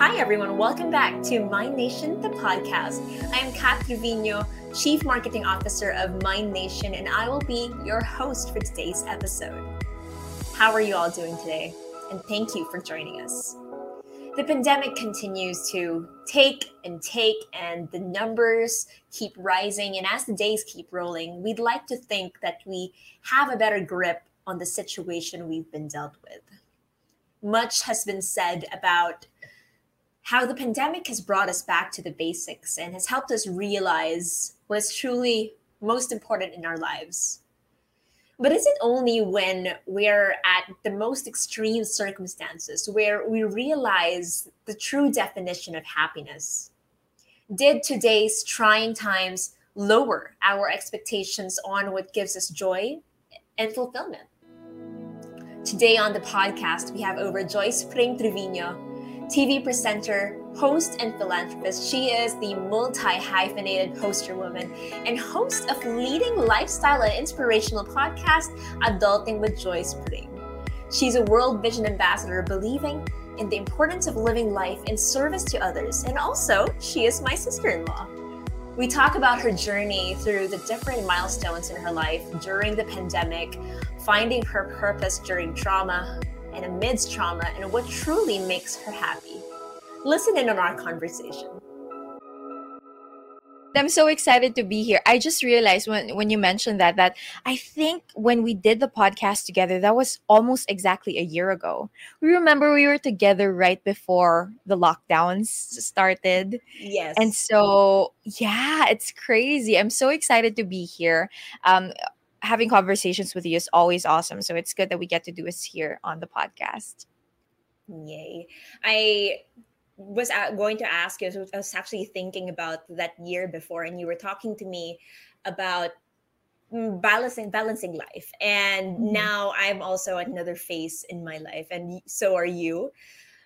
Hi, everyone. Welcome back to Mind Nation, the podcast. I am Kat Trevino, Chief Marketing Officer of Mind Nation, and I will be your host for today's episode. How are you all doing today? And thank you for joining us. The pandemic continues to take and take, and the numbers keep rising. And as the days keep rolling, we'd like to think that we have a better grip on the situation we've been dealt with. Much has been said about how the pandemic has brought us back to the basics and has helped us realize what's truly most important in our lives. But is it only when we're at the most extreme circumstances where we realize the true definition of happiness? Did today's trying times lower our expectations on what gives us joy and fulfillment? Today on the podcast, we have over Joyce Pring Trevino, TV presenter, host, and philanthropist. She is the multi hyphenated poster woman and host of leading lifestyle and inspirational podcast, Adulting with Joyce Pring. She's a World Vision Ambassador, believing in the importance of living life in service to others. And also, she is my sister in law. We talk about her journey through the different milestones in her life during the pandemic, finding her purpose during trauma, and amidst trauma and what truly makes her happy. Listen in on our conversation. I'm so excited to be here. I just realized when when you mentioned that that I think when we did the podcast together, that was almost exactly a year ago. We remember we were together right before the lockdowns started. Yes. And so yeah, it's crazy. I'm so excited to be here. Um having conversations with you is always awesome. So it's good that we get to do this here on the podcast. Yay. I was going to ask you, I was actually thinking about that year before, and you were talking to me about mm, balancing balancing life and mm-hmm. now i'm also at another phase in my life and so are you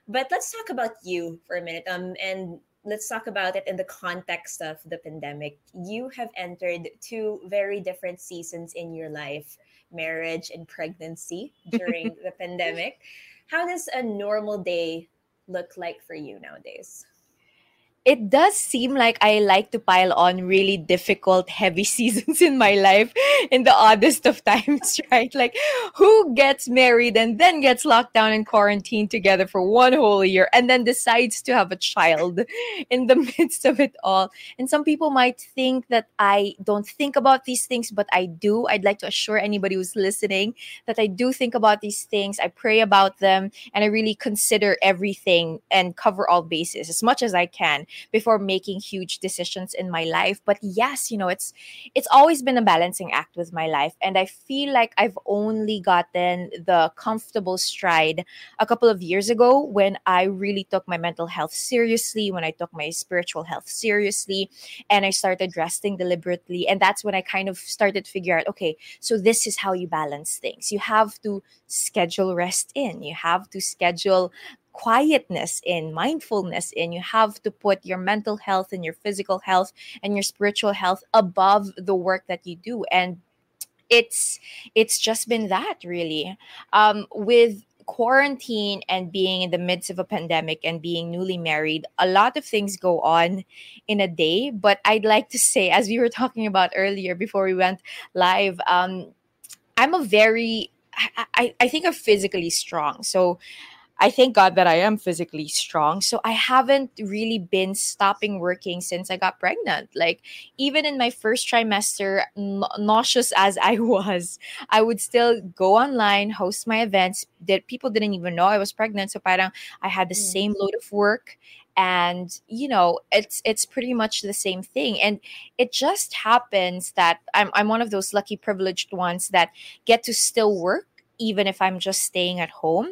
but let's talk about you for a minute um and let's talk about it in the context of the pandemic. You have entered two very different seasons in your life marriage and pregnancy during the pandemic. How does a normal day look like for you nowadays? It does seem like I like to pile on really difficult, heavy seasons in my life in the oddest of times, right? Like, who gets married and then gets locked down and quarantined together for one whole year and then decides to have a child in the midst of it all? And some people might think that I don't think about these things, but I do. I'd like to assure anybody who's listening that I do think about these things. I pray about them and I really consider everything and cover all bases as much as I can before making huge decisions in my life. But yes you know it's it's always been a balancing act with my life. And i feel like i've only gotten the comfortable stride a couple of years ago when i really took my mental health seriously when i took my spiritual health seriously and i started resting deliberately. And that's when i kind of started to figure out okay so this is how you balance things. You have to schedule rest in. You have to schedule quietness in, mindfulness in. You have to put your mental health and your physical health and your spiritual health above the work that you do. And it's it's just been that really um with quarantine and being in the midst of a pandemic and being newly married, a lot of things go on in a day. But I'd like to say, as we were talking about earlier before we went live, um, I'm a very, I, I think I'm physically strong. So I thank God that I am physically strong. So I haven't really been stopping working since I got pregnant. Like, even in my first trimester, n- nauseous as I was, I would still go online, host my events. That people didn't even know I was pregnant. So parang I had the mm. same load of work and you know it's it's pretty much the same thing and it just happens that I'm I'm one of those lucky privileged ones that get to still work even if I'm just staying at home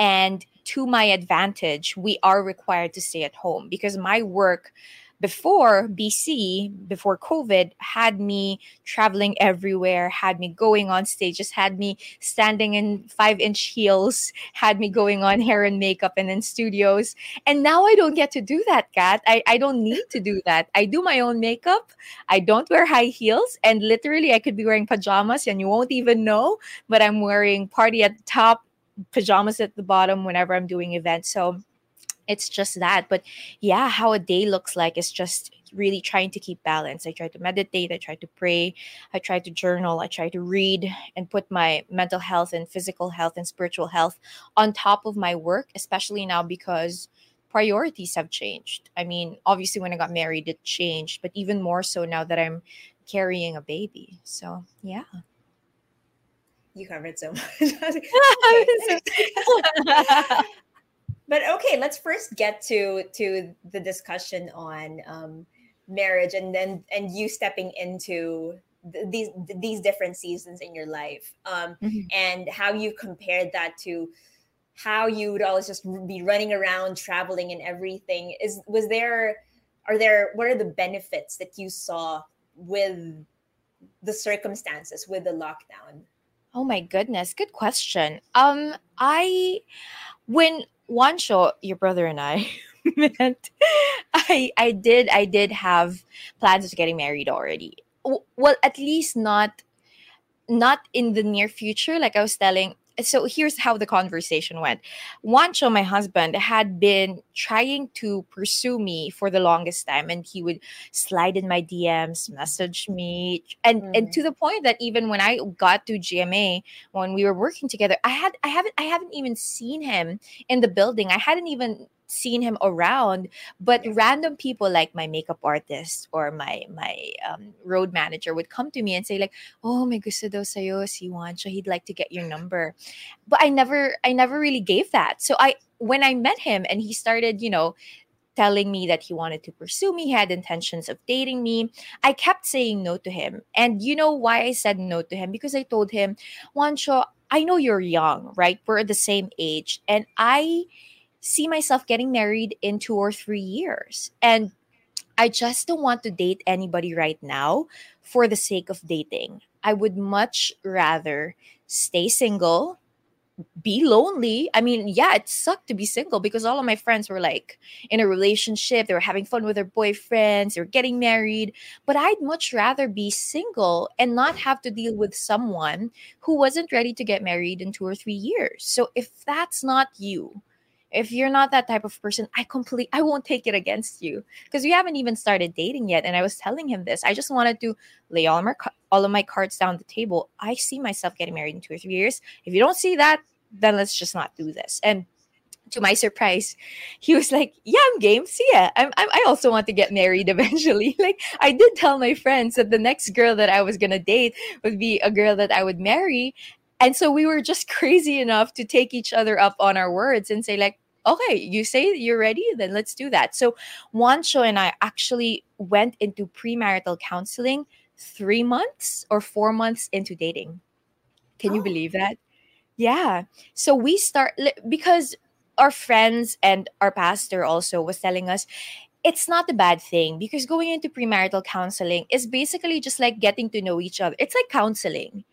and to my advantage, we are required to stay at home because my work before BC, before COVID, had me traveling everywhere, had me going on stages, had me standing in five inch heels, had me going on hair and makeup and in studios. And now I don't get to do that, Kat. I, I don't need to do that. I do my own makeup. I don't wear high heels. And literally, I could be wearing pajamas and you won't even know, but I'm wearing party at the top pajamas at the bottom whenever I'm doing events. So it's just that. But yeah how a day looks like is just really trying to keep balance. I try to meditate i try to pray i try to journal i try to read and put my mental health and physical health and spiritual health on top of my work especially now because priorities have changed. I mean obviously when i got married it changed but even more so now that i'm carrying a baby. So yeah you covered so much. But okay let's first get to to the discussion on um, marriage and then and you stepping into th- these these different seasons in your life um, mm-hmm. and how you compared that to how you would always just be running around traveling and everything. Is was there are there what are the benefits that you saw with the circumstances with the lockdown oh my goodness good question um i when Juancho, your brother and I met, I I did I did have plans of getting married already. Well, at least not not in the near future. Like I was telling so here's how the conversation went. Juancho, my husband, had been trying to pursue me for the longest time, and he would slide in my DMs, message me, and mm. and to the point that even when I got to GMA, when we were working together, I had I haven't I haven't even seen him in the building. I hadn't even seen him around but random people like my makeup artist or my my um, road manager would come to me and say like oh my gusto daw sayo si Juancho he'd like to get your number but I never I never really gave that so I when I met him and he started you know telling me that he wanted to pursue me, he had intentions of dating me. I kept saying no to him. And you know why I said no to him? Because I told him, Juancho, I know you're young, right? We're the same age. And I see myself getting married in two or three years. And I just don't want to date anybody right now for the sake of dating. I would much rather stay single, be lonely. I mean, yeah, it sucked to be single because all of my friends were like in a relationship, they were having fun with their boyfriends, they were getting married. But I'd much rather be single and not have to deal with someone who wasn't ready to get married in two or three years. So if that's not you, if you're not that type of person i complete i won't take it against you because we haven't even started dating yet and i was telling him this i just wanted to lay all of my all of my cards down the table i see myself getting married in two or three years if you don't see that then let's just not do this and to my surprise, he was like, "Yeah, I'm game. See ya. I'm, I'm, I also want to get married eventually." like I did tell my friends that the next girl that I was gonna date would be a girl that I would marry, and so we were just crazy enough to take each other up on our words and say like, okay, you say you're ready, then let's do that. So Juancho and I actually went into premarital counseling three months or four months into dating. Can oh. you believe that? Yeah. So we start because our friends and our pastor also was telling us it's not a bad thing because going into premarital counseling is basically just like getting to know each other. It's like counseling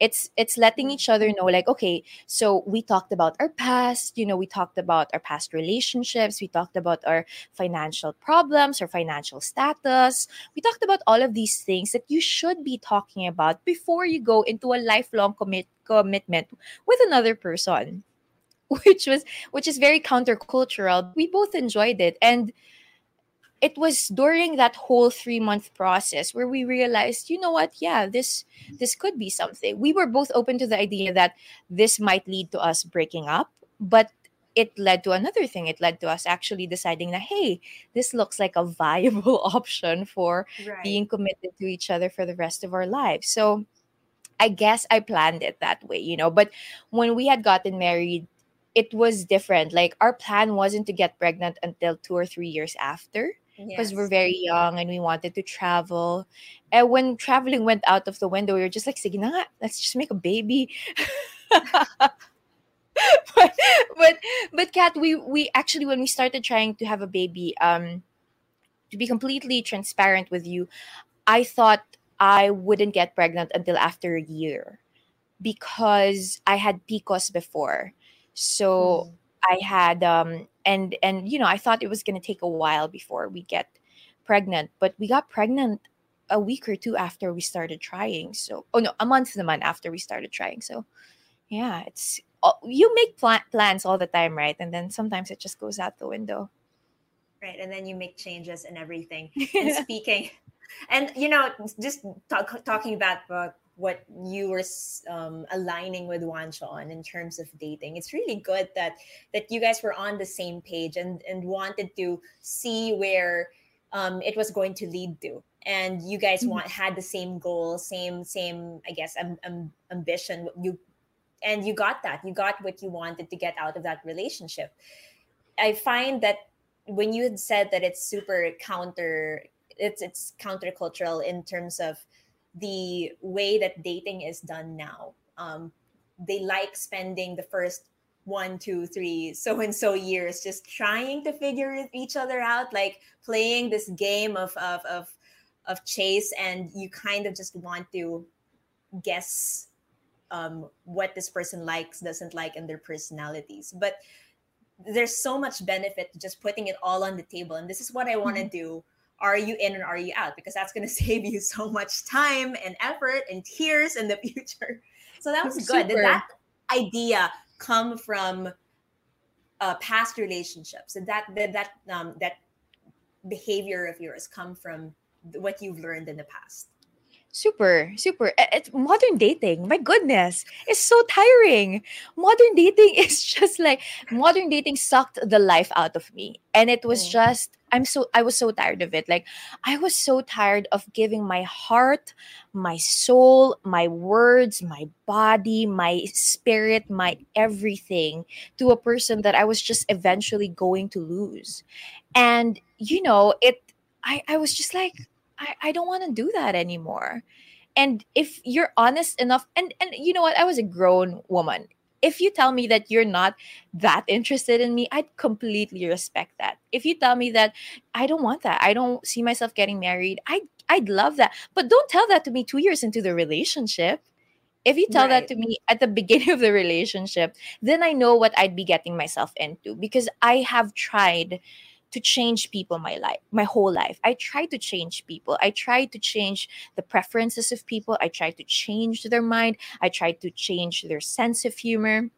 it's it's letting each other know like okay so we talked about our past you know we talked about our past relationships we talked about our financial problems or financial status. We talked about all of these things that you should be talking about before you go into a lifelong commit commitment with another person which was which is very countercultural. We both enjoyed it. And it was during that whole three month process where we realized you know what? Yeah this this could be something. We were both open to the idea that this might lead to us breaking up but it led to another thing. It led to us actually deciding that hey this looks like a viable option for right. being committed to each other for the rest of our lives. So i guess i planned it that way you know but when we had gotten married it was different. Like our plan wasn't to get pregnant until two or three years after because yes. we're very young and we wanted to travel. And when traveling went out of the window, we were just like, sige na nga, let's just make a baby. but but but Kat, we we actually when we started trying to have a baby, um, to be completely transparent with you, I thought I wouldn't get pregnant until after a year because I had PCOS before. So mm. I had um and and you know i thought it was going to take a while before we get pregnant but we got pregnant a week or two after we started trying so oh no a month to the month after we started trying so yeah it's you make pl- plans all the time, right? And then sometimes it just goes out the window. Right. And then you make changes and everything. And speaking, and you know, just talk, talking about what you were um, aligning with Juancho on in terms of dating. It's really good that that you guys were on the same page and and wanted to see where um, it was going to lead to and you guys mm-hmm. want had the same goal same same i guess um, um, ambition you and you got that you got what you wanted to get out of that relationship i find that when you had said that it's super counter it's it's countercultural in terms of the way that dating is done now um, they like spending the first one two three so and so years just trying to figure each other out like playing this game of of of, of chase and you kind of just want to guess um, what this person likes doesn't like and their personalities but there's so much benefit to just putting it all on the table and this is what i want to mm-hmm. do are you in and are you out because that's going to save you so much time and effort and tears in the future so that was good Did that idea come from uh, past relationships Did that that that um, that behavior of yours come from what you've learned in the past Super, super. It's modern dating. My goodness, it's so tiring. Modern dating is just like modern dating sucked the life out of me, and it was mm. just I'm so I was so tired of it. Like I was so tired of giving my heart, my soul, my words, my body, my spirit, my everything to a person that I was just eventually going to lose. And you know, it I I was just like I, I don't want to do that anymore. And if you're honest enough, and and you know what, I was a grown woman. If you tell me that you're not that interested in me, I'd completely respect that. If you tell me that I don't want that, I don't see myself getting married, I I'd, I'd love that. But don't tell that to me two years into the relationship. If you tell right. that to me at the beginning of the relationship, then I know what I'd be getting myself into because I have tried to change people my life my whole life. I try to change people. I try to change the preferences of people. I try to change their mind. I try to change their sense of humor.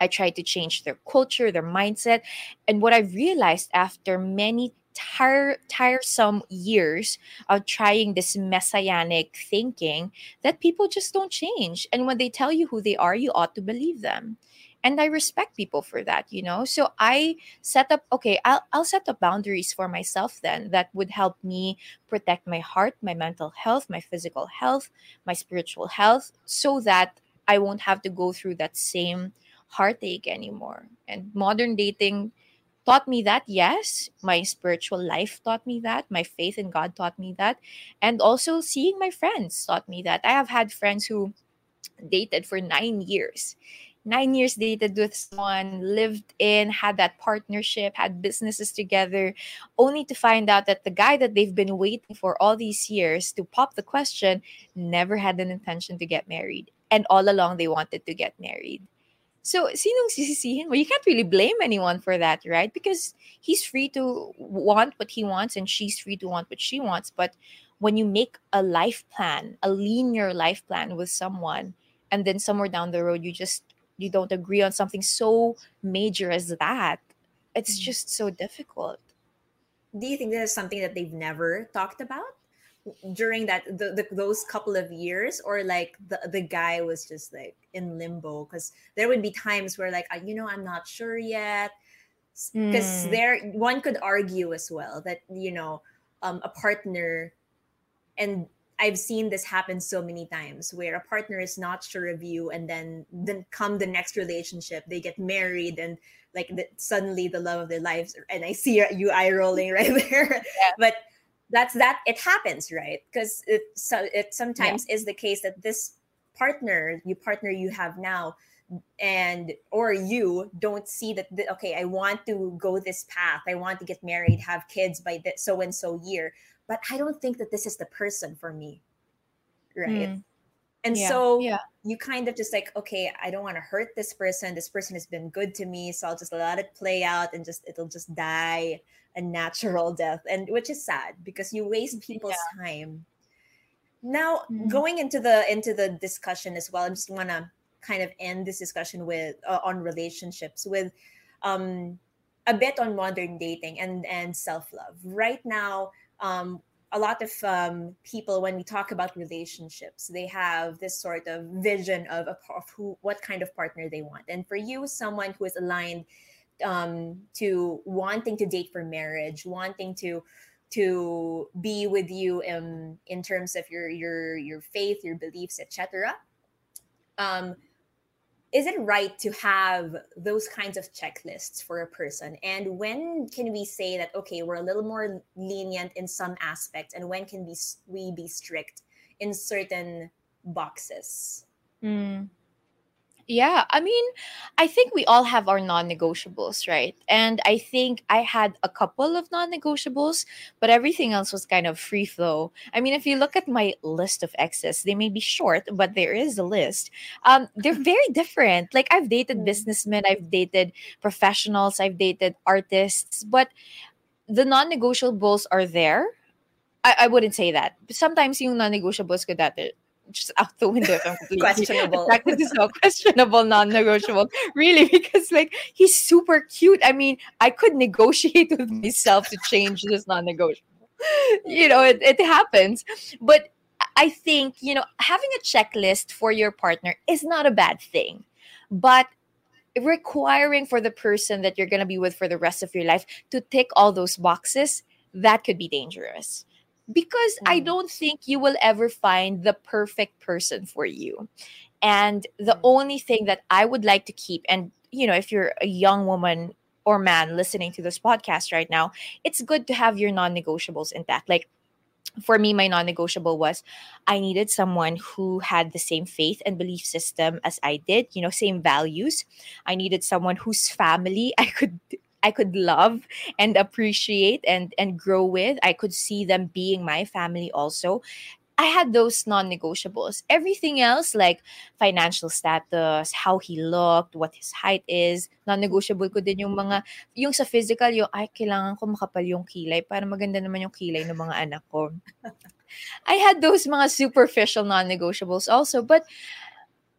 I try to change their culture their mindset. And what i realized after many tire, tiresome years of trying this messianic thinking that people just don't change. And when they tell you who they are you ought to believe them and i respect people for that you know? So i set up okay i'll, I'll set up boundaries for myself then that would help me protect my heart my mental health my physical health my spiritual health so that i won't have to go through that same heartache anymore. And modern dating taught me that yes. My spiritual life taught me that. My faith in god taught me that. And also seeing my friends taught me that. I have had friends who dated for nine years nine years dated with someone, lived in, had that partnership, had businesses together, only to find out that the guy that they've been waiting for all these years to pop the question never had an intention to get married. And all along they wanted to get married. So, sinong sisisihin Well, you can't really blame anyone for that, right? Because he's free to want what he wants and she's free to want what she wants. But when you make a life plan, a linear life plan with someone, and then somewhere down the road you just you don't agree on something so major as that it's mm. just so difficult do you think that is something that they've never talked about during that the, the, those couple of years or like the, the guy was just like in limbo because there would be times where like you know i'm not sure yet because mm. there one could argue as well that you know um, a partner and I've seen this happen so many times where a partner is not sure of you, and then then come the next relationship, they get married, and like the, suddenly the love of their lives. And I see you eye rolling right there, yeah. but that's that. It happens, right? Because it so it sometimes yeah. is the case that this partner, you partner you have now, and or you don't see that okay i want to go this path i want to get married have kids by this so and so year but I don't think that this is the person for me. Right. Mm. And yeah. so yeah. you kind of just like, okay, I don't want to hurt this person. This person has been good to me. So I'll just let it play out and just, it'll just die a natural death. And which is sad because you waste people's yeah. time. Now mm. going into the, into the discussion as well, I just want to kind of end this discussion with uh, on relationships with um, a bit on modern dating and and self love. Right now, um, a lot of um, people when we talk about relationships they have this sort of vision of, of who what kind of partner they want. And for you someone who is aligned um, to wanting to date for marriage wanting to to be with you in in terms of your your your faith your beliefs etc um is it right to have those kinds of checklists for a person and when can we say that okay we're a little more lenient in some aspects and when can we we be strict in certain boxes mm. Yeah, I mean, I think we all have our non-negotiables, right? And I think I had a couple of non-negotiables, but everything else was kind of free flow. I mean, if you look at my list of exes, they may be short, but there is a list. Um, they're very different. Like I've dated businessmen, I've dated professionals, I've dated artists, but the non-negotiables are there. I, I wouldn't say that. Sometimes yung non-negotiables ko dati, just out the window if I'm completely questionable this is so questionable, non-negotiable. Really, because like he's super cute. I mean, I could negotiate with myself to change this non-negotiable. You know, it, it happens. But I think, you know, having a checklist for your partner is not a bad thing. But requiring for the person that you're going to be with for the rest of your life to tick all those boxes, that could be dangerous. Because I Mm. don't think you will ever find the perfect person for you. And the Mm. only thing that I would like to keep, and you know, if you're a young woman or man listening to this podcast right now, it's good to have your non negotiables intact. Like for me, my non negotiable was I needed someone who had the same faith and belief system as I did, you know, same values. I needed someone whose family I could. I could love and appreciate and and grow with. I could see them being my family also. I had those non-negotiables. Everything else like financial status, how he looked, what his height is, non-negotiable ko din yung mga yung sa physical, yung ay kailangan ko makapal yung kilay para maganda naman yung kilay ng mga anak ko. I had those mga superficial non-negotiables also, but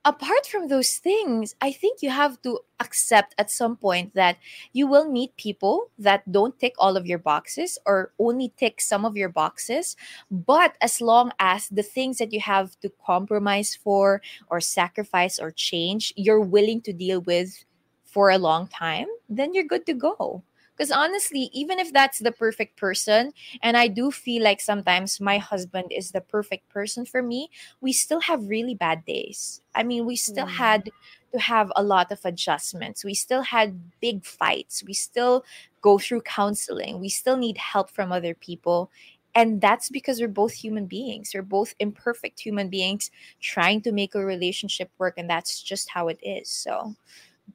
apart from those things, I think you have to accept at some point that you will meet people that don't tick all of your boxes or only tick some of your boxes. But as long as the things that you have to compromise for or sacrifice or change, you're willing to deal with for a long time, then you're good to go. Because honestly, even if that's the perfect person, and I do feel like sometimes my husband is the perfect person for me, we still have really bad days. I mean, we still Mm. had to have a lot of adjustments. We still had big fights. We still go through counseling. We still need help from other people. And that's because we're both human beings. We're both imperfect human beings trying to make a relationship work. And that's just how it is. So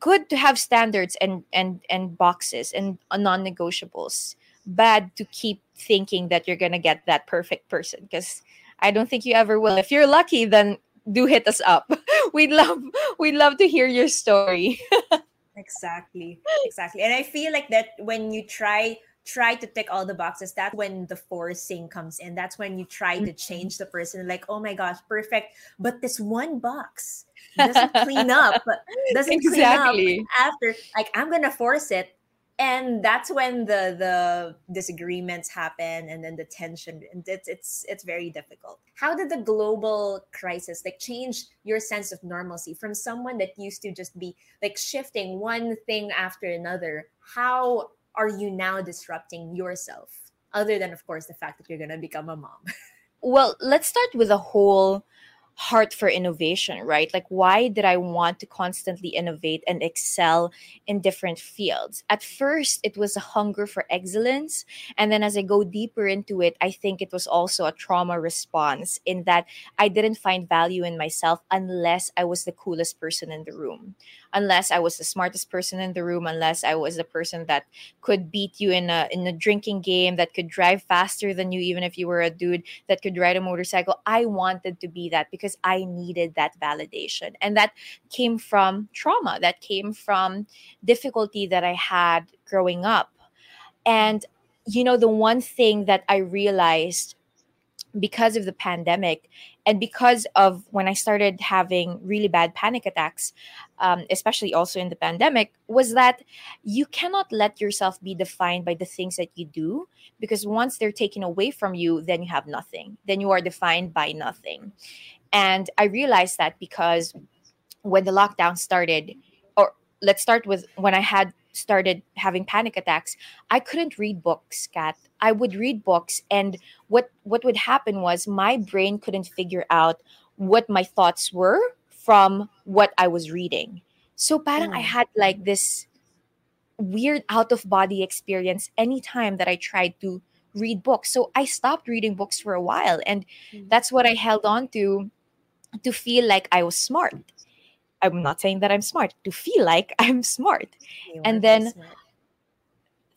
good to have standards and and and boxes and non-negotiables. Bad to keep thinking that you're gonna get that perfect person because I don't think you ever will. If you're lucky, then do hit us up. we'd love we'd love to hear your story. Exactly. Exactly. And I feel like that when you try try to tick all the boxes, that's when the forcing comes in. That's when you try to Mhm. change the person. Like, oh my gosh, perfect. But this one box doesn't clean up. Doesn't clean up after like I'm gonna force it. And that's when the the disagreements happen and then the tension and it's it's it's very difficult. How did the global crisis like change your sense of normalcy from someone that used to just be like shifting one thing after another how are you now disrupting yourself other than of course the fact that you're going to become a mom Well, let's start with a whole heart for innovation, right? Like, why did I want to constantly innovate and excel in different fields? At first, it was a hunger for excellence. And then as I go deeper into it, I think it was also a trauma response in that I didn't find value in myself unless I was the coolest person in the room, unless I was the smartest person in the room, unless I was the person that could beat you in a in a drinking game, that could drive faster than you, even if you were a dude that could ride a motorcycle. I wanted to be that because I needed that validation. And that came from trauma, that came from difficulty that I had growing up. And, you know, the one thing that I realized because of the pandemic and because of when i started having really bad panic attacks um, especially also in the pandemic was that you cannot let yourself be defined by the things that you do because once they're taken away from you then you have nothing. Then you are defined by nothing. And i realized that because when the lockdown started or let's start with when i had started having panic attacks i couldn't read books kat i would read books and what what would happen was my brain couldn't figure out what my thoughts were from what i was reading so parang i Mm. had like this weird out of body experience anytime that i tried to read books so i stopped reading books for a while and Mm. that's what i held on to to feel like i was smart i'm not saying that i'm smart to feel like i'm smart. You and then smart.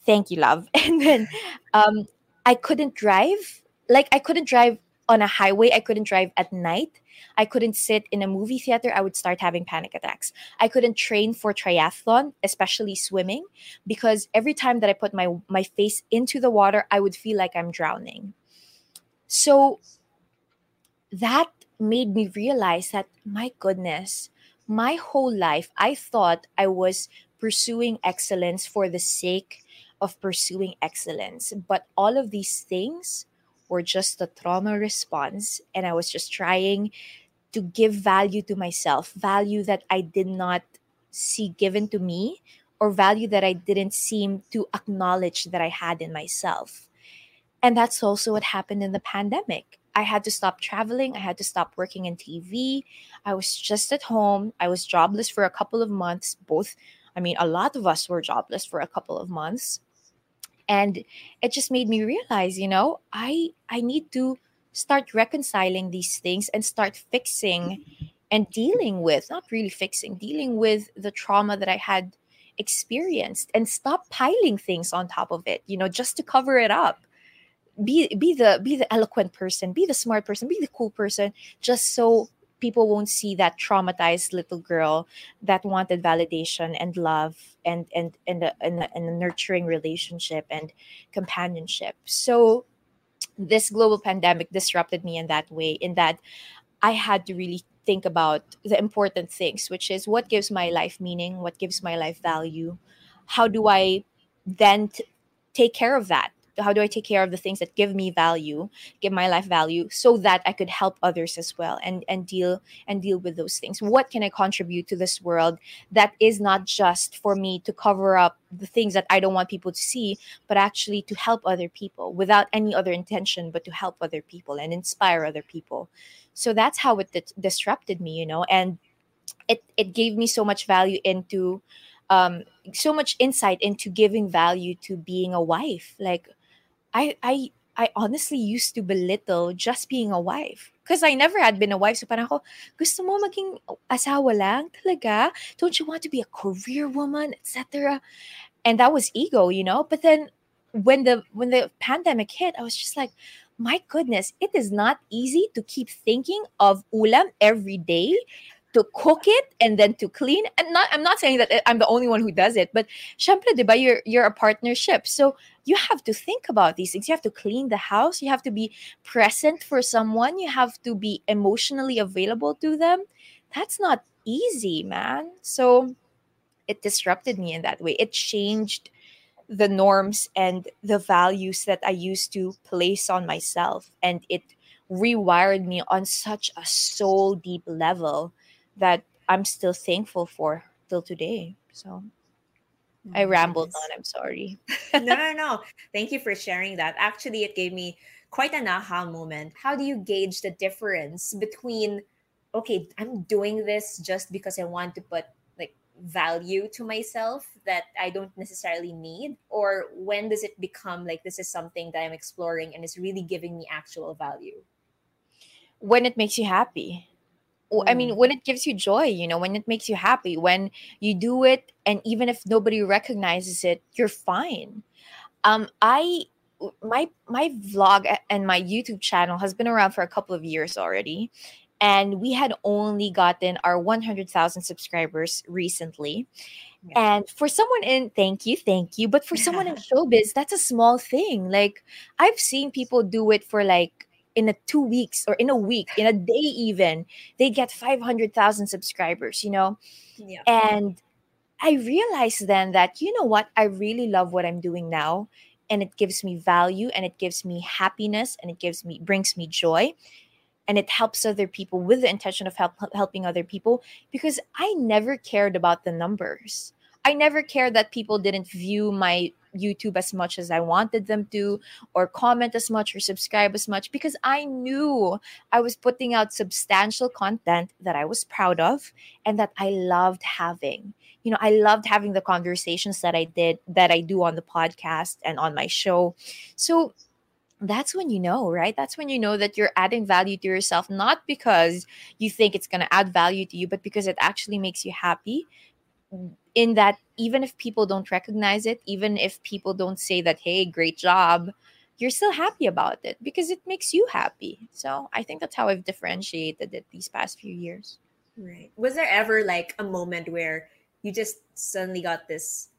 thank you love. And then um i couldn't drive like i couldn't drive on a highway i couldn't drive at night. I couldn't sit in a movie theater i would start having panic attacks. I couldn't train for triathlon especially swimming because every time that i put my my face into the water i would feel like i'm drowning. So that made me realize that my goodness my whole life i thought i was pursuing excellence for the sake of pursuing excellence. But all of these things were just a trauma response. And I was just trying to give value to myself, value that I did not see given to me, or value that I didn't seem to acknowledge that I had in myself. And that's also what happened in the pandemic. I had to stop traveling. I had to stop working in TV. I was just at home. I was jobless for a couple of months, both I mean, a lot of us were jobless for a couple of months. And it just made me realize, you know, I I need to start reconciling these things and start fixing and dealing with, not really fixing, dealing with the trauma that I had experienced and stop piling things on top of it, you know, just to cover it up. Be be the be the eloquent person, be the smart person, be the cool person, just so people won't see that traumatized little girl that wanted validation and love and and and a, and a, and a nurturing relationship and companionship. So this global pandemic disrupted me in that way in that i had to really think about the important things which is what gives my life meaning what gives my life value? How do i then t- take care of that how do i take care of the things that give me value give my life value so that i could help others as well and and deal and deal with those things? What can i contribute to this world that is not just for me to cover up the things that i don't want people to see but actually to help other people without any other intention but to help other people and inspire other people? So that's how it dis- disrupted me you know and it it gave me so much value into um so much insight into giving value to being a wife. Like I I I honestly used to belittle just being a wife. Because I never had been a wife. So parang ako, gusto mo maging asawa lang talaga? Don't you want to be a career woman, etc. And that was ego, you know? But then when the when the pandemic hit, I was just like, my goodness, it is not easy to keep thinking of ulam every day, to cook it and then to clean. And not I'm not saying that uh, I'm the only one who does it, but syempre, di ba, you're you're a partnership. So you have to think about these things. You have to clean the house. You have to be present for someone. You have to be emotionally available to them. That's not easy, man. So it disrupted me in that way. It changed the norms and the values that I used to place on myself. And it rewired me on such a soul deep level that I'm still thankful for till today. So oh, I rambled Nice. on. I'm sorry. no, no, no. Thank you for sharing that. Actually, it gave me quite an aha moment. How do you gauge the difference between, okay, I'm doing this just because I want to put like value to myself that I don't necessarily need? Or when does it become like this is something that I'm exploring and is really giving me actual value? When it makes you happy. I mean, Mm. when it gives you joy, you know, when it makes you happy, when you do it, and even if nobody recognizes it, you're fine. Um, I my my vlog and my YouTube channel has been around for a couple of years already, and we had only gotten our 100,000 subscribers recently. Yeah. And for someone in, thank you, thank you, but for someone in showbiz, that's a small thing. Like I've seen people do it for like in a two weeks or in a week, in a day even, they get 500,000 subscribers, you know? Yeah. And I realized then that, you know what, I really love what I'm doing now. And it gives me value and it gives me happiness and it gives me, brings me joy. And it helps other people with the intention of help, helping other people because I never cared about the numbers. I never cared that people didn't view my YouTube as much as I wanted them to, or comment as much or subscribe as much, because I knew I was putting out substantial content that I was proud of and that I loved having. You know, I loved having the conversations that I did, that I do on the podcast and on my show. So, that's when you know, right? That's when you know that you're adding value to yourself, not because you think it's going to add value to you, but because it actually makes you happy in that even if people don't recognize it, even if people don't say that, hey, great job, you're still happy about it because it makes you happy. So I think that's how I've differentiated it these past few years. Right. Was there ever like a moment where you just suddenly got this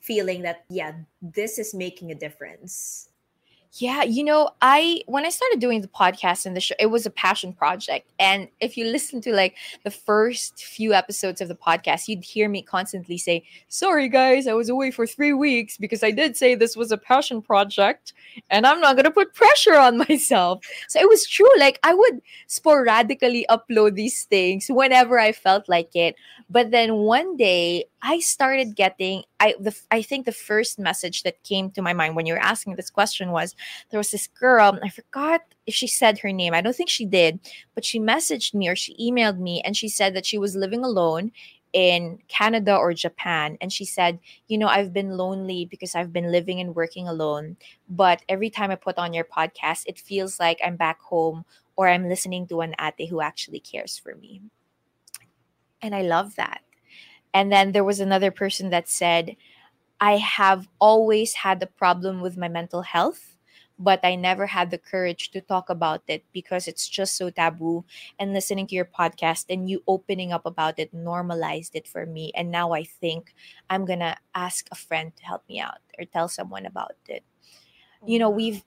feeling that, yeah, this is making a difference? Yeah, you know, I when I started doing the podcast and the show, it was a passion project. And if you listen to like the first few episodes of the podcast, you'd hear me constantly say, "Sorry guys, I was away for 3 weeks because I did say this was a passion project and I'm not going to put pressure on myself." So it was true like I would sporadically upload these things whenever I felt like it. But then one day I started getting I the I think the first message that came to my mind when you were asking this question was there was this girl I forgot if she said her name I don't think she did but she messaged me or she emailed me and she said that she was living alone in Canada or Japan. And she said you know I've been lonely because I've been living and working alone but every time I put on your podcast it feels like I'm back home or I'm listening to an ate who actually cares for me. And I love that. And then there was another person that said, I have always had a problem with my mental health, but I never had the courage to talk about it because it's just so taboo. And listening to your podcast and you opening up about it normalized it for me. And now I think I'm going to ask a friend to help me out or tell someone about it. You know, mm. we've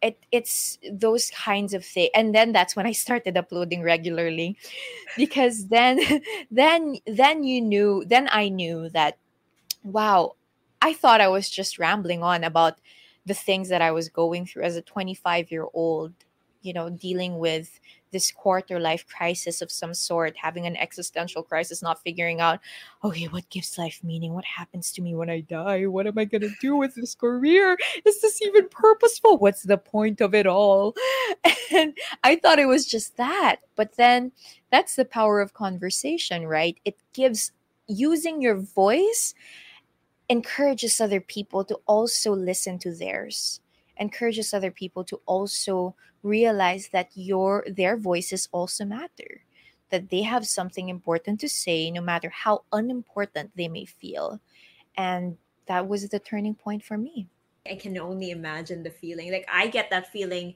it it's those kinds of things and then that's when i started uploading regularly because then then then you knew then i knew that wow i thought i was just rambling on about the things that i was going through as a 25 year old you know dealing with this quarter life crisis of some sort, having an existential crisis, not figuring out, okay, what gives life meaning? What happens to me when I die? What am I going to do with this career? Is this even purposeful? What's the point of it all? And I thought it was just that. But then that's the power of conversation, right? It gives using your voice encourages other people to also listen to theirs. Encourages other people to also realize that your their voices also matter. That they have something important to say no matter how unimportant they may feel. And that was the turning point for me. I can only imagine the feeling. Like i get that feeling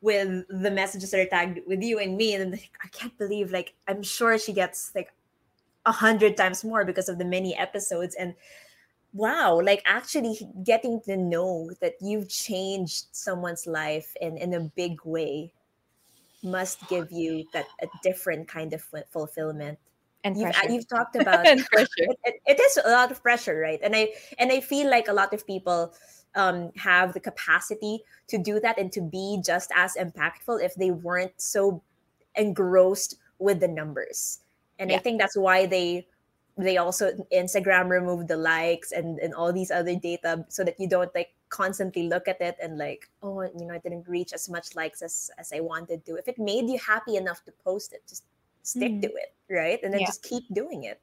with the messages that are tagged with you and me and like, i can't believe like i'm sure she gets like a hundred times more because of the many episodes. And wow like actually getting to know that you've changed someone's life in in a big way must give you that a different kind of fulfillment and you've, pressure. you've talked about. It, it, it is a lot of pressure right and i and i feel like a lot of people um, have the capacity to do that and to be just as impactful if they weren't so engrossed with the numbers and Yeah. i think that's why they they also instagram removed the likes and and all these other data so that you don't like constantly look at it and like oh you know i didn't reach as much likes as as i wanted to if it made you happy enough to post it just stick Mhm. to it right and then Yeah. just keep doing it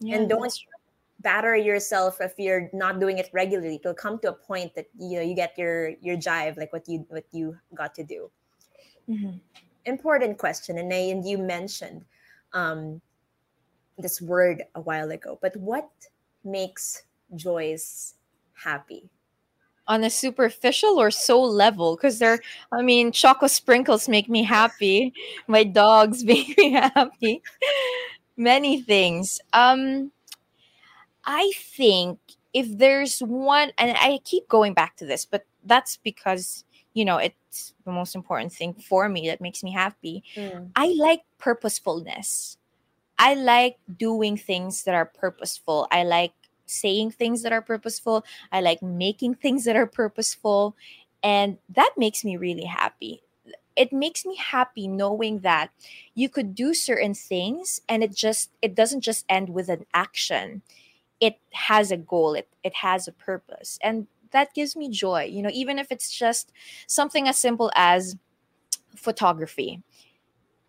Yeah, and don't batter yourself if you're not doing it regularly it'll come to a point that you know you get your your jive like what you what you got to do Mhm. important question and, I, and you mentioned um, this word a while ago but what makes joyce happy? On a superficial or soul level because they're i mean choco sprinkles make me happy. My dogs make me happy. Many things. Um i think if there's one and i keep going back to this but that's because you know it's the most important thing for me that makes me happy. Mm. i like purposefulness i like doing things that are purposeful. I like saying things that are purposeful. I like making things that are purposeful. And that makes me really happy. It makes me happy knowing that you could do certain things and it just it doesn't just end with an action. It has a goal. It it has a purpose. And that gives me joy. You know even if it's just something as simple as photography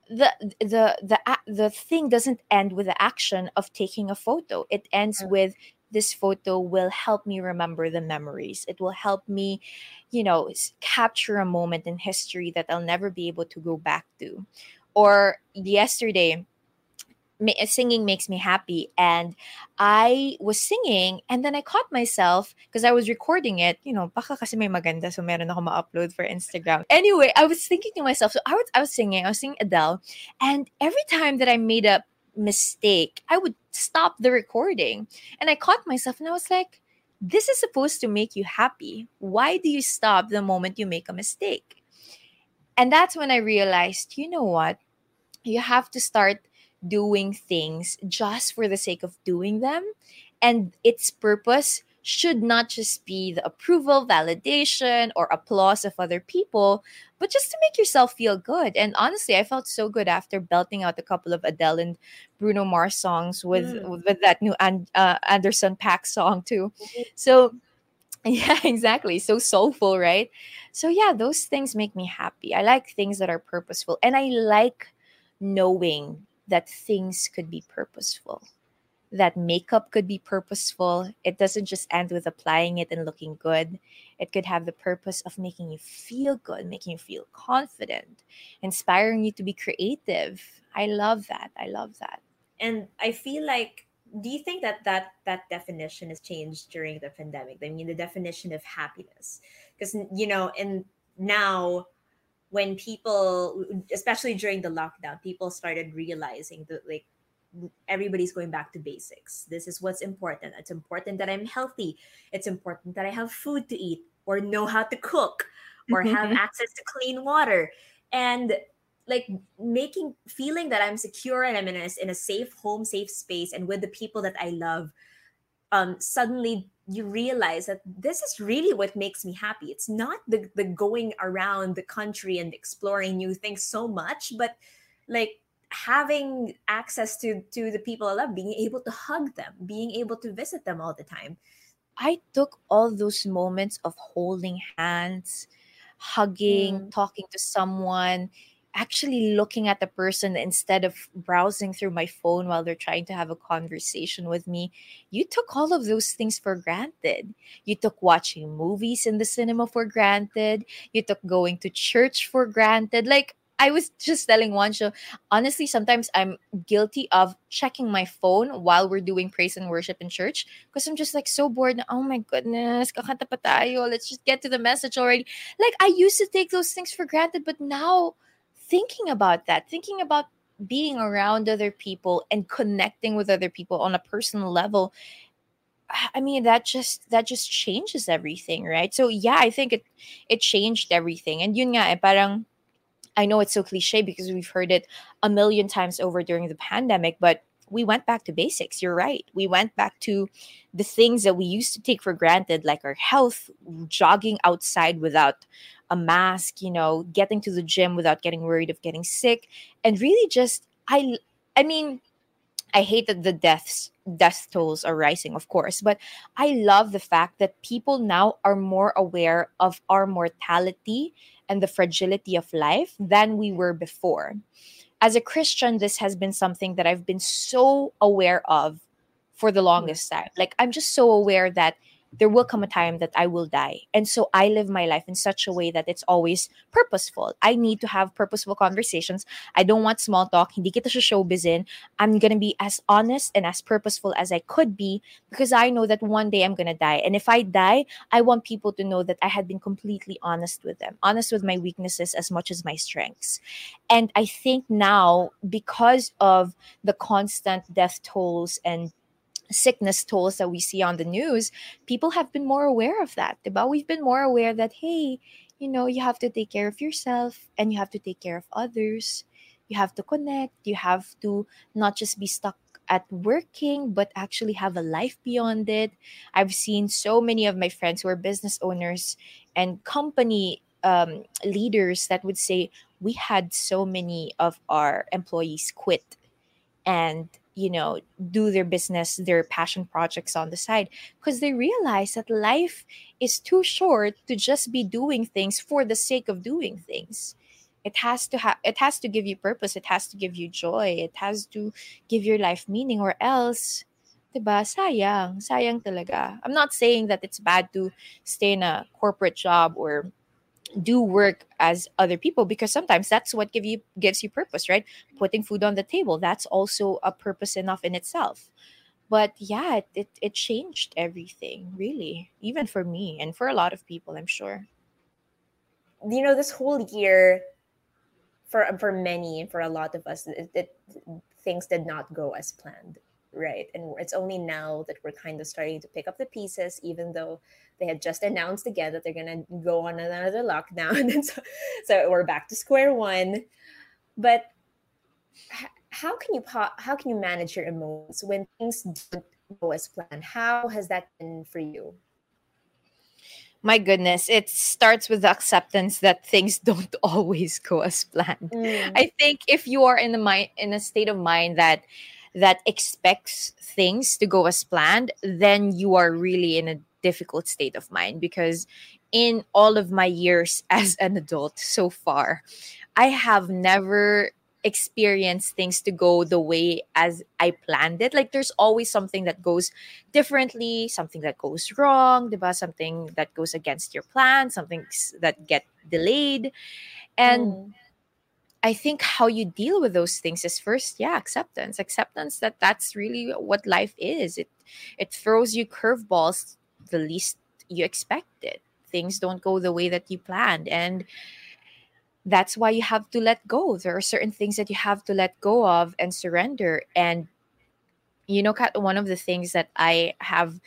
the the the the thing doesn't end with the action of taking a photo. It ends Mm. with this photo will help me remember the memories. It will help me you know capture a moment in history that i'll never be able to go back to. Or yesterday singing makes me happy and i was singing and then i caught myself because i was recording it you know baka kasi may maganda so meron ako ma-upload for instagram. Anyway i was thinking to myself so i was, I was singing i was singing adele and every time that i made a mistake i would stop the recording and i caught myself and i was like this is supposed to make you happy. Why do you stop the moment you make a mistake? And that's when i realized you know what? You have to start doing things just for the sake of doing them. And its purpose should not just be the approval, validation, or applause of other people, but just to make yourself feel good. And honestly, I felt so good after belting out a couple of Adele and Bruno Mars songs with Mm. with that new An- uh, Anderson Paak song too. So yeah, exactly. So soulful, right? So yeah, those things make me happy. I like things that are purposeful, and I like knowing that things could be purposeful. That makeup could be purposeful. It doesn't just end with applying it and looking good. It could have the purpose of making you feel good, making you feel confident, inspiring you to be creative. I love that. I love that. and i feel like do you think that that that definition has changed during the pandemic i mean the definition of happiness because you know and now when people especially during the lockdown people started realizing that like everybody's going back to basics. This is what's important. It's important that i'm healthy. It's important that i have food to eat or know how to cook or have access to clean water. And like making feeling that i'm secure and i'm in a, in a safe home safe space and with the people that i love um suddenly you realize that this is really what makes me happy. It's not the the going around the country and exploring new things so much but like having access to to the people i love being able to hug them being able to visit them all the time. I took all those moments of holding hands, hugging, talking to someone, actually looking at the person instead of browsing through my phone while they're trying to have a conversation with me. You took all of those things for granted. You took watching movies in the cinema for granted. You took going to church for granted. Like, I was just telling Juancho, honestly, sometimes I'm guilty of checking my phone while we're doing praise and worship in church because I'm just like so bored. Oh my goodness, pa. Let's just get to the message already. Like I used to take those things for granted, but now thinking about that, thinking about being around other people and connecting with other people on a personal level, I mean that just that just changes everything, right? So yeah, I think it it changed everything. And yun nga, eh, parang I know it's so cliche because we've heard it a million times over during the pandemic, but we went back to basics. You're right. We went back to the things that we used to take for granted, like our health, jogging outside without a mask, you know, getting to the gym without getting worried of getting sick, and really just I I mean, I hate that the deaths death tolls are rising, of course, but I love the fact that people now are more aware of our mortality and the fragility of life than we were before. As a Christian, this has been something that I've been so aware of for the longest time. Like, I'm just so aware that there will come a time that I will die. And so I live my life in such a way that it's always purposeful. I need to have purposeful conversations. I don't want small talk. Hindi kita siya showbizin. I'm going to be as honest and as purposeful as I could be because I know that one day I'm going to die. And if I die, I want people to know that I had been completely honest with them, honest with my weaknesses as much as my strengths. And I think now, because of the constant death tolls and sickness tolls that we see on the news, people have been more aware of that. But we've been more aware that hey, you know, you have to take care of yourself and you have to take care of others. You have to connect, you have to not just be stuck at working but actually have a life beyond it. I've seen so many of my friends who are business owners and company um, leaders that would say we had so many of our employees quit and you know do their business their passion projects on the side because they realize that life is too short to just be doing things for the sake of doing things. It has to have it has to give you purpose it has to give you joy it has to give your life meaning or else diba sayang sayang talaga. I'm not saying that it's bad to stay in a corporate job or do work as other people because sometimes that's what give you gives you purpose right? Putting food on the table that's also a purpose enough in itself. But yeah it, it, it changed everything really even for me and for a lot of people i'm sure. You know this whole year for for many and for a lot of us it, it, things did not go as planned right and it's only now that we're kind of starting to pick up the pieces even though they had just announced again that they're going to go on another lockdown and so, so we're back to square one. But how can you how can you manage your emotions when things don't go as planned? How has that been for you? My goodness it starts with the acceptance that things don't always go as planned. Mm. i think if you are in the mind in a state of mind that that expects things to go as planned then you are really in a difficult state of mind because in all of my years as an adult so far, I have never experienced things to go the way as I planned it. Like there's always something that goes differently, something that goes wrong, diba? something that goes against your plan, something that get delayed. And mm. I think how you deal with those things is first, yeah, acceptance. Acceptance that that's really what life is. It it throws you curveballs the least you expected. Things don't go the way that you planned. And that's why you have to let go. There are certain things that you have to let go of and surrender. And, you know, Kat, one of the things that I have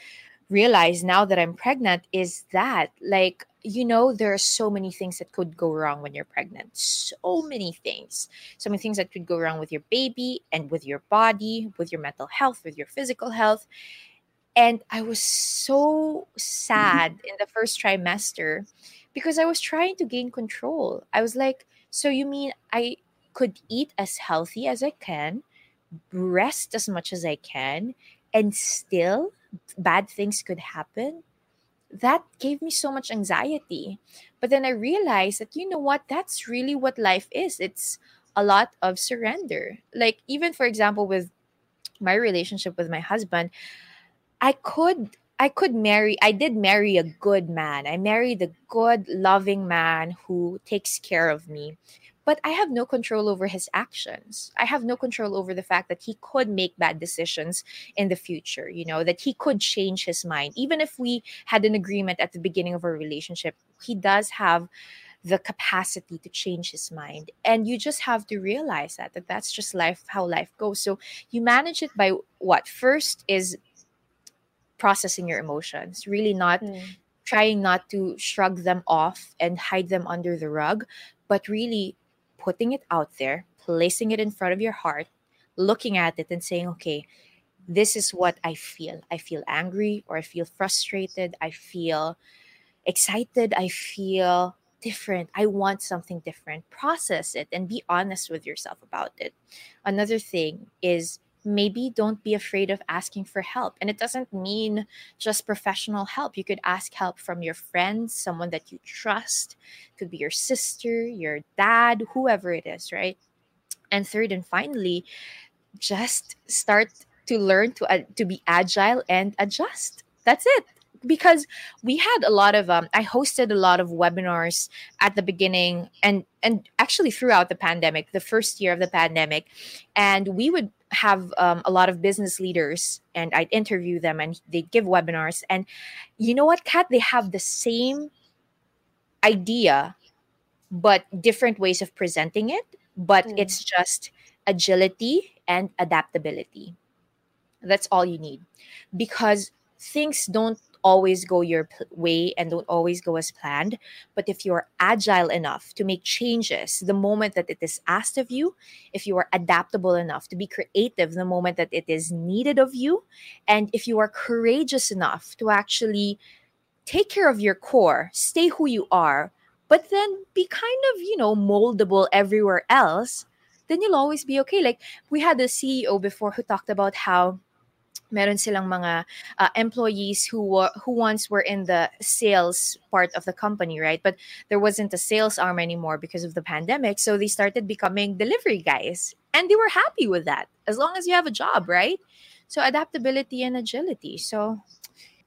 realized now that I'm pregnant is that, like, you know, there are so many things that could go wrong when you're pregnant. So many things. So many things that could go wrong with your baby and with your body, with your mental health, with your physical health. And I was so mm-hmm. sad in the first trimester because I was trying to gain control. I was like, so you mean I could eat as healthy as I can, rest as much as I can, and still bad things could happen? That gave me so much anxiety. But then I realized that, you know what, that's really what life is. It's a lot of surrender. Like, even for example, with my relationship with my husband, I could I could marry I did marry a good man. I married a good loving man who takes care of me. But I have no control over his actions. I have no control over the fact that he could make bad decisions in the future, you know, that he could change his mind. Even if we had an agreement at the beginning of our relationship, he does have the capacity to change his mind and you just have to realize that that that's just life how life goes so you manage it by what first is processing your emotions, really not mm. trying not to shrug them off and hide them under the rug, but really putting it out there, placing it in front of your heart, looking at it and saying, okay, this is what I feel. I feel angry or I feel frustrated. I feel excited. I feel different. I want something different. Process it and be honest with yourself about it. Another thing is maybe don't be afraid of asking for help. And it doesn't mean just professional help. You could ask help from your friends, someone that you trust, it could be your sister, your dad, whoever it is, right? And third and finally, just start to learn to uh, to be agile and adjust. That's it because we had a lot of um, i hosted a lot of webinars at the beginning and and actually throughout the pandemic the first year of the pandemic and we would have um, a lot of business leaders and I'd interview them and they give webinars. And you know what, Kat? They have the same idea, but different ways of presenting it. But mm. it's just agility and adaptability. That's all you need. Because things don't always go your way and don't always go as planned. But if you're agile enough to make changes the moment that it is asked of you, if you are adaptable enough to be creative the moment that it is needed of you, and if you are courageous enough to actually take care of your core, stay who you are, but then be kind of, you know, moldable everywhere else, then you'll always be okay. Like we had a CEO before who talked about how meron silang mga uh, employees who who once were in the sales part of the company, right? But there wasn't a sales arm anymore because of the pandemic, so they started becoming delivery guys, and they were happy with that as long as you have a job, right? So adaptability and agility. So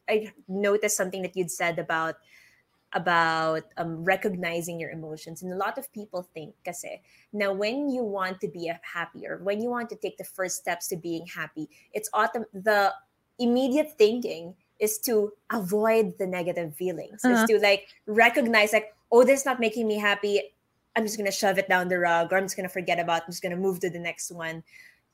I noticed something that you'd said about about um, recognizing your emotions. And a lot of people think, kasi, now when you want to be happier, when you want to take the first steps to being happy, it's autumn. The immediate thinking is to avoid the negative feelings. Uh-huh. Is to like recognize, like, oh, this is not making me happy. I'm just gonna shove it down the rug, or I'm just gonna forget about. It. I'm just gonna move to the next one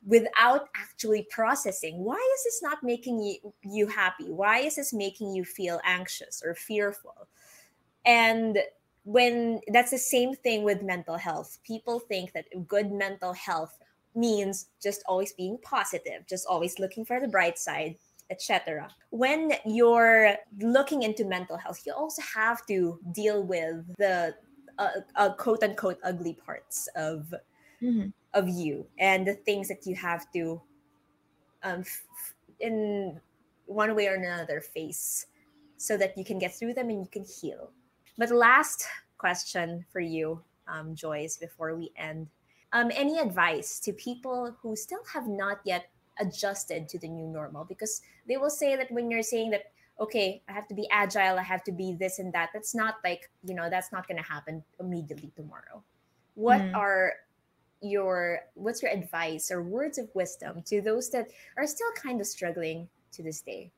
without actually processing why is this not making you, you happy why is this making you feel anxious or fearful and when that's the same thing with mental health. People think that good mental health means just always being positive just always looking for the bright side etc when you're looking into mental health you also have to deal with the uh, uh, quote unquote ugly parts of mm-hmm. of you and the things that you have to um f- in one way or another face so that you can get through them and you can heal but last question for you, um, Joyce, before we end. Um, any advice to people who still have not yet adjusted to the new normal? Because they will say that when you're saying that, okay, I have to be agile, I have to be this and that, that's not like, you know, that's not going to happen immediately tomorrow. What mm. are your what's your advice or words of wisdom to those that are still kind of struggling to this day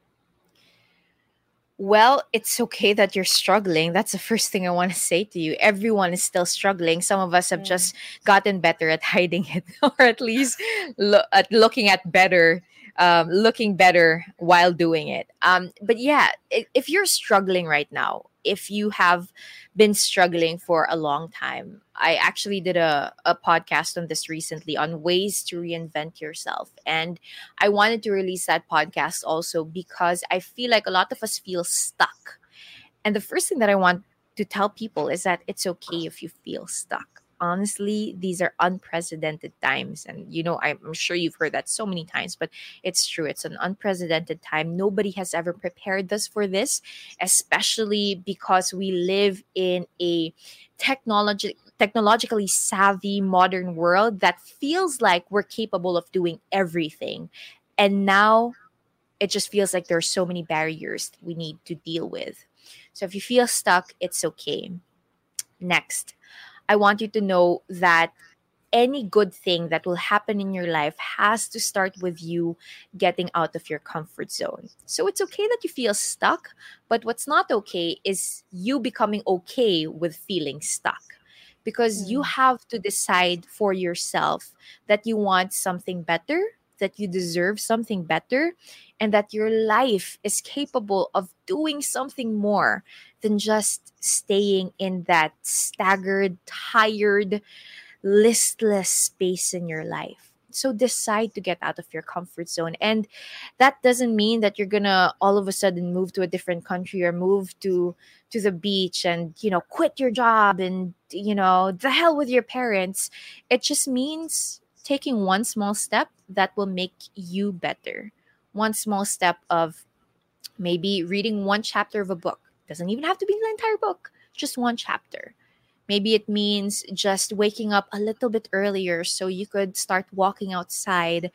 well, it's okay that you're struggling. That's the first thing I want to say to you. Everyone is still struggling. Some of us have mm. just gotten better at hiding it, or at least lo- at looking at better, um, looking better while doing it. Um, but yeah, if you're struggling right now, if you have been struggling for a long time, I actually did a, a podcast on this recently on ways to reinvent yourself. And I wanted to release that podcast also because I feel like a lot of us feel stuck. And the first thing that I want to tell people is that it's okay if you feel stuck honestly, these are unprecedented times. And, you know, I'm sure you've heard that so many times, but it's true. It's an unprecedented time. Nobody has ever prepared us for this, especially because we live in a technology technologically savvy modern world that feels like we're capable of doing everything. And now it just feels like there are so many barriers we need to deal with. So if you feel stuck it's okay. Next I want you to know that any good thing that will happen in your life has to start with you getting out of your comfort zone. So it's okay that you feel stuck, but what's not okay is you becoming okay with feeling stuck because mm. you have to decide for yourself that you want something better, that you deserve something better, and that your life is capable of doing something more than just staying in that staggered, tired, listless space in your life. So decide to get out of your comfort zone. And that doesn't mean that you're gonna all of a sudden move to a different country or move to to the beach and you know quit your job and you know the hell with your parents. It just means taking one small step that will make you better. One small step of maybe reading one chapter of a book doesn't even have to be the entire book, just one chapter. Maybe it means just waking up a little bit earlier so you could start walking outside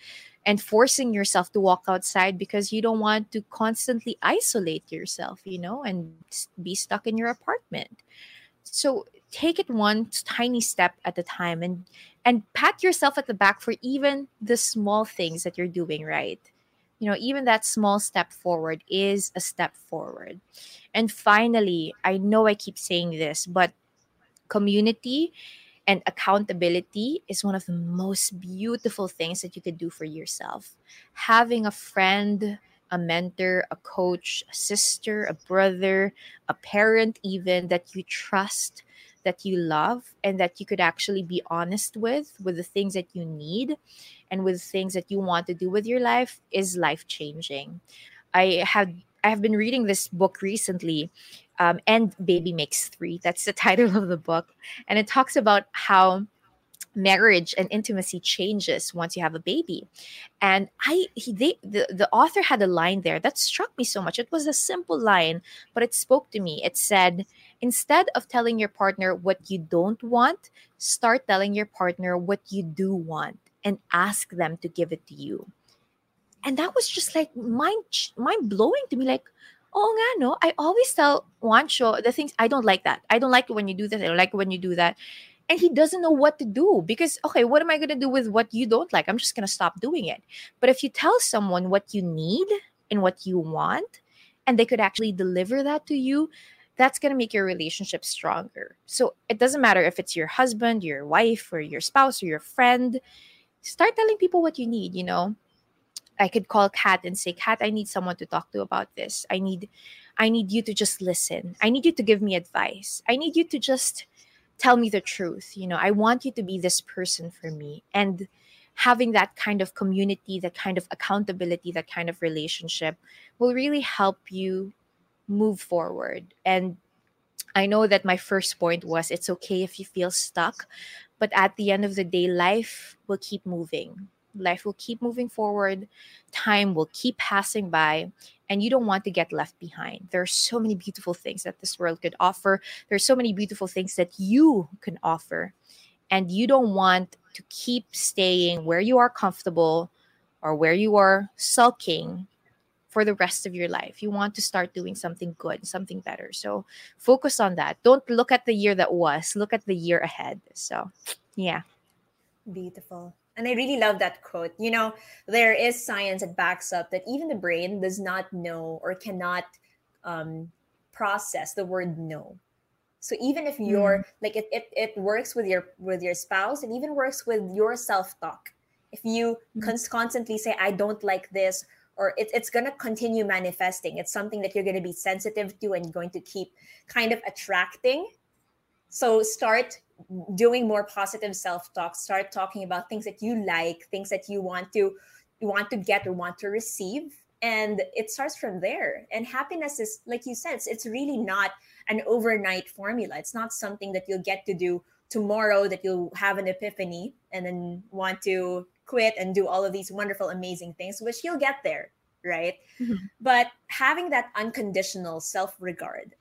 and forcing yourself to walk outside because you don't want to constantly isolate yourself, you know, and be stuck in your apartment. So take it one tiny step at a time and and pat yourself at the back for even the small things that you're doing right you know, even that small step forward is a step forward. And finally, I know I keep saying this, but community And accountability is one of the most beautiful things that you could do for yourself. Having a friend, a mentor, a coach, a sister, a brother, a parent, even that you trust, that you love, and that you could actually be honest with, with the things that you need and with things that you want to do with your life is life changing. I have I have been reading this book recently, um, and Baby Makes Three. That's the title of the book, and it talks about how marriage and intimacy changes once you have a baby. And i he, they, the, the author had a line there that struck me so much. It was a simple line but it spoke to me. It said instead of telling your partner what you don't want start telling your partner what you do want and ask them to give it to you. And that was just like mind mind blowing to me. Like oh nga no? I always tell Juancho the things i don't like that. I don't like when you do this. I don't like when you do that. And he doesn't know what to do because okay what am i to do with what you don't like? I'm just to stop doing it. But if you tell someone what you need and what you want and they could actually deliver that to you that's going to make your relationship stronger. So it doesn't matter if it's your husband your wife or your spouse or your friend start telling people what you need you know i could call kat and say kat i need someone to talk to about this. I need i need you to just listen. I need you to give me advice. I need you to just tell me the truth you know? I want you to be this person for me. And having that kind of community that kind of accountability that kind of relationship will really help you move forward. And i know that my first point was it's okay if you feel stuck but at the end of the day life will keep moving life will keep moving forward time will keep passing by and you don't want to get left behind. There are so many beautiful things that this world could offer. There are so many beautiful things that you can offer. And you don't want to keep staying where you are comfortable or where you are sulking for the rest of your life. You want to start doing something good, something better. So focus on that. Don't look at the year that was, look at the year ahead. So, yeah. Beautiful. And I really love that quote. You know, there is science that backs up that even the brain does not know or cannot um, process the word no. So even if you're mm. like it, it, it works with your with your spouse, it even works with your self talk. If you mm. constantly say I don't like this, or it, it's going to continue manifesting. It's something that you're going to be sensitive to and going to keep kind of attracting. So start doing more positive self-talk start talking about things that you like things that you want to you want to get or want to receive. And it starts from there. And happiness is like you said it's, it's really not an overnight formula. It's not something that you'll get to do tomorrow that you'll have an epiphany and then want to quit and do all of these wonderful amazing things which you'll get there right? Mm-hmm. but having that unconditional self-regard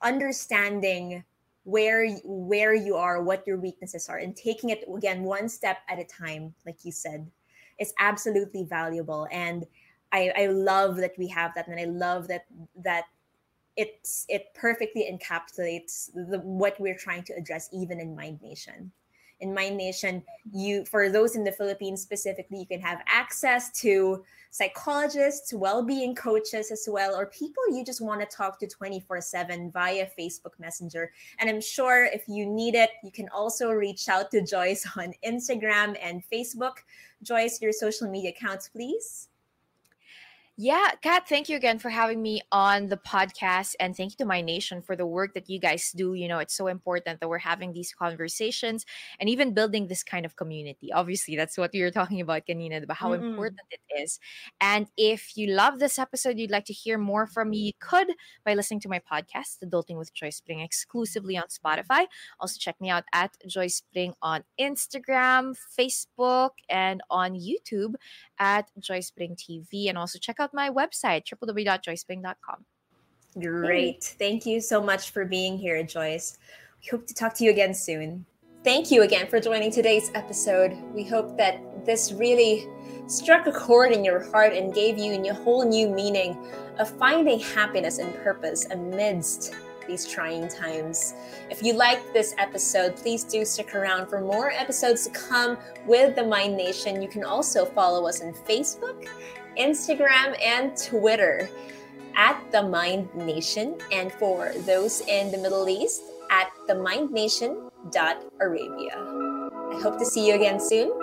understanding where where you are what your weaknesses are and taking it again one step at a time like you said is absolutely valuable. And i i love that we have that and i love that that it's it perfectly encapsulates the what we're trying to address even in Mind Nation. In Mind Nation, you for those in the Philippines specifically, you can have access to psychologists, well-being coaches as well, or people you just want to talk to 24/7 via Facebook Messenger. And I'm sure if you need it, you can also reach out to Joyce on Instagram and Facebook. Joyce, your social media accounts, please. Yeah, Kat, thank you again for having me on the podcast. And thank you to Mind Nation for the work that you guys do. You know, it's so important that we're having these conversations and even building this kind of community. Obviously, that's what were talking about, Kanina, about how mm important it is. And if you love this episode, you'd like to hear more from me, you could by listening to my podcast, Adulting with Joyce Pring, exclusively on Spotify. Also, check me out at Joyce Pring on Instagram, Facebook, and on YouTube at Joyce Pring TV. And also check out my website, www.joycepring.com. Great. Thank you so much for being here, Joyce. We hope to talk to you again soon. Thank you again for joining today's episode. We hope that this really struck a chord in your heart and gave you a whole new meaning of finding happiness and purpose amidst these trying times. If you liked this episode, please do stick around for more episodes to come with the Mind Nation. You can also follow us on Facebook, Instagram, and Twitter at the Mind Nation. And for those in the Middle East, at themindnation.arabia. I hope to see you again soon.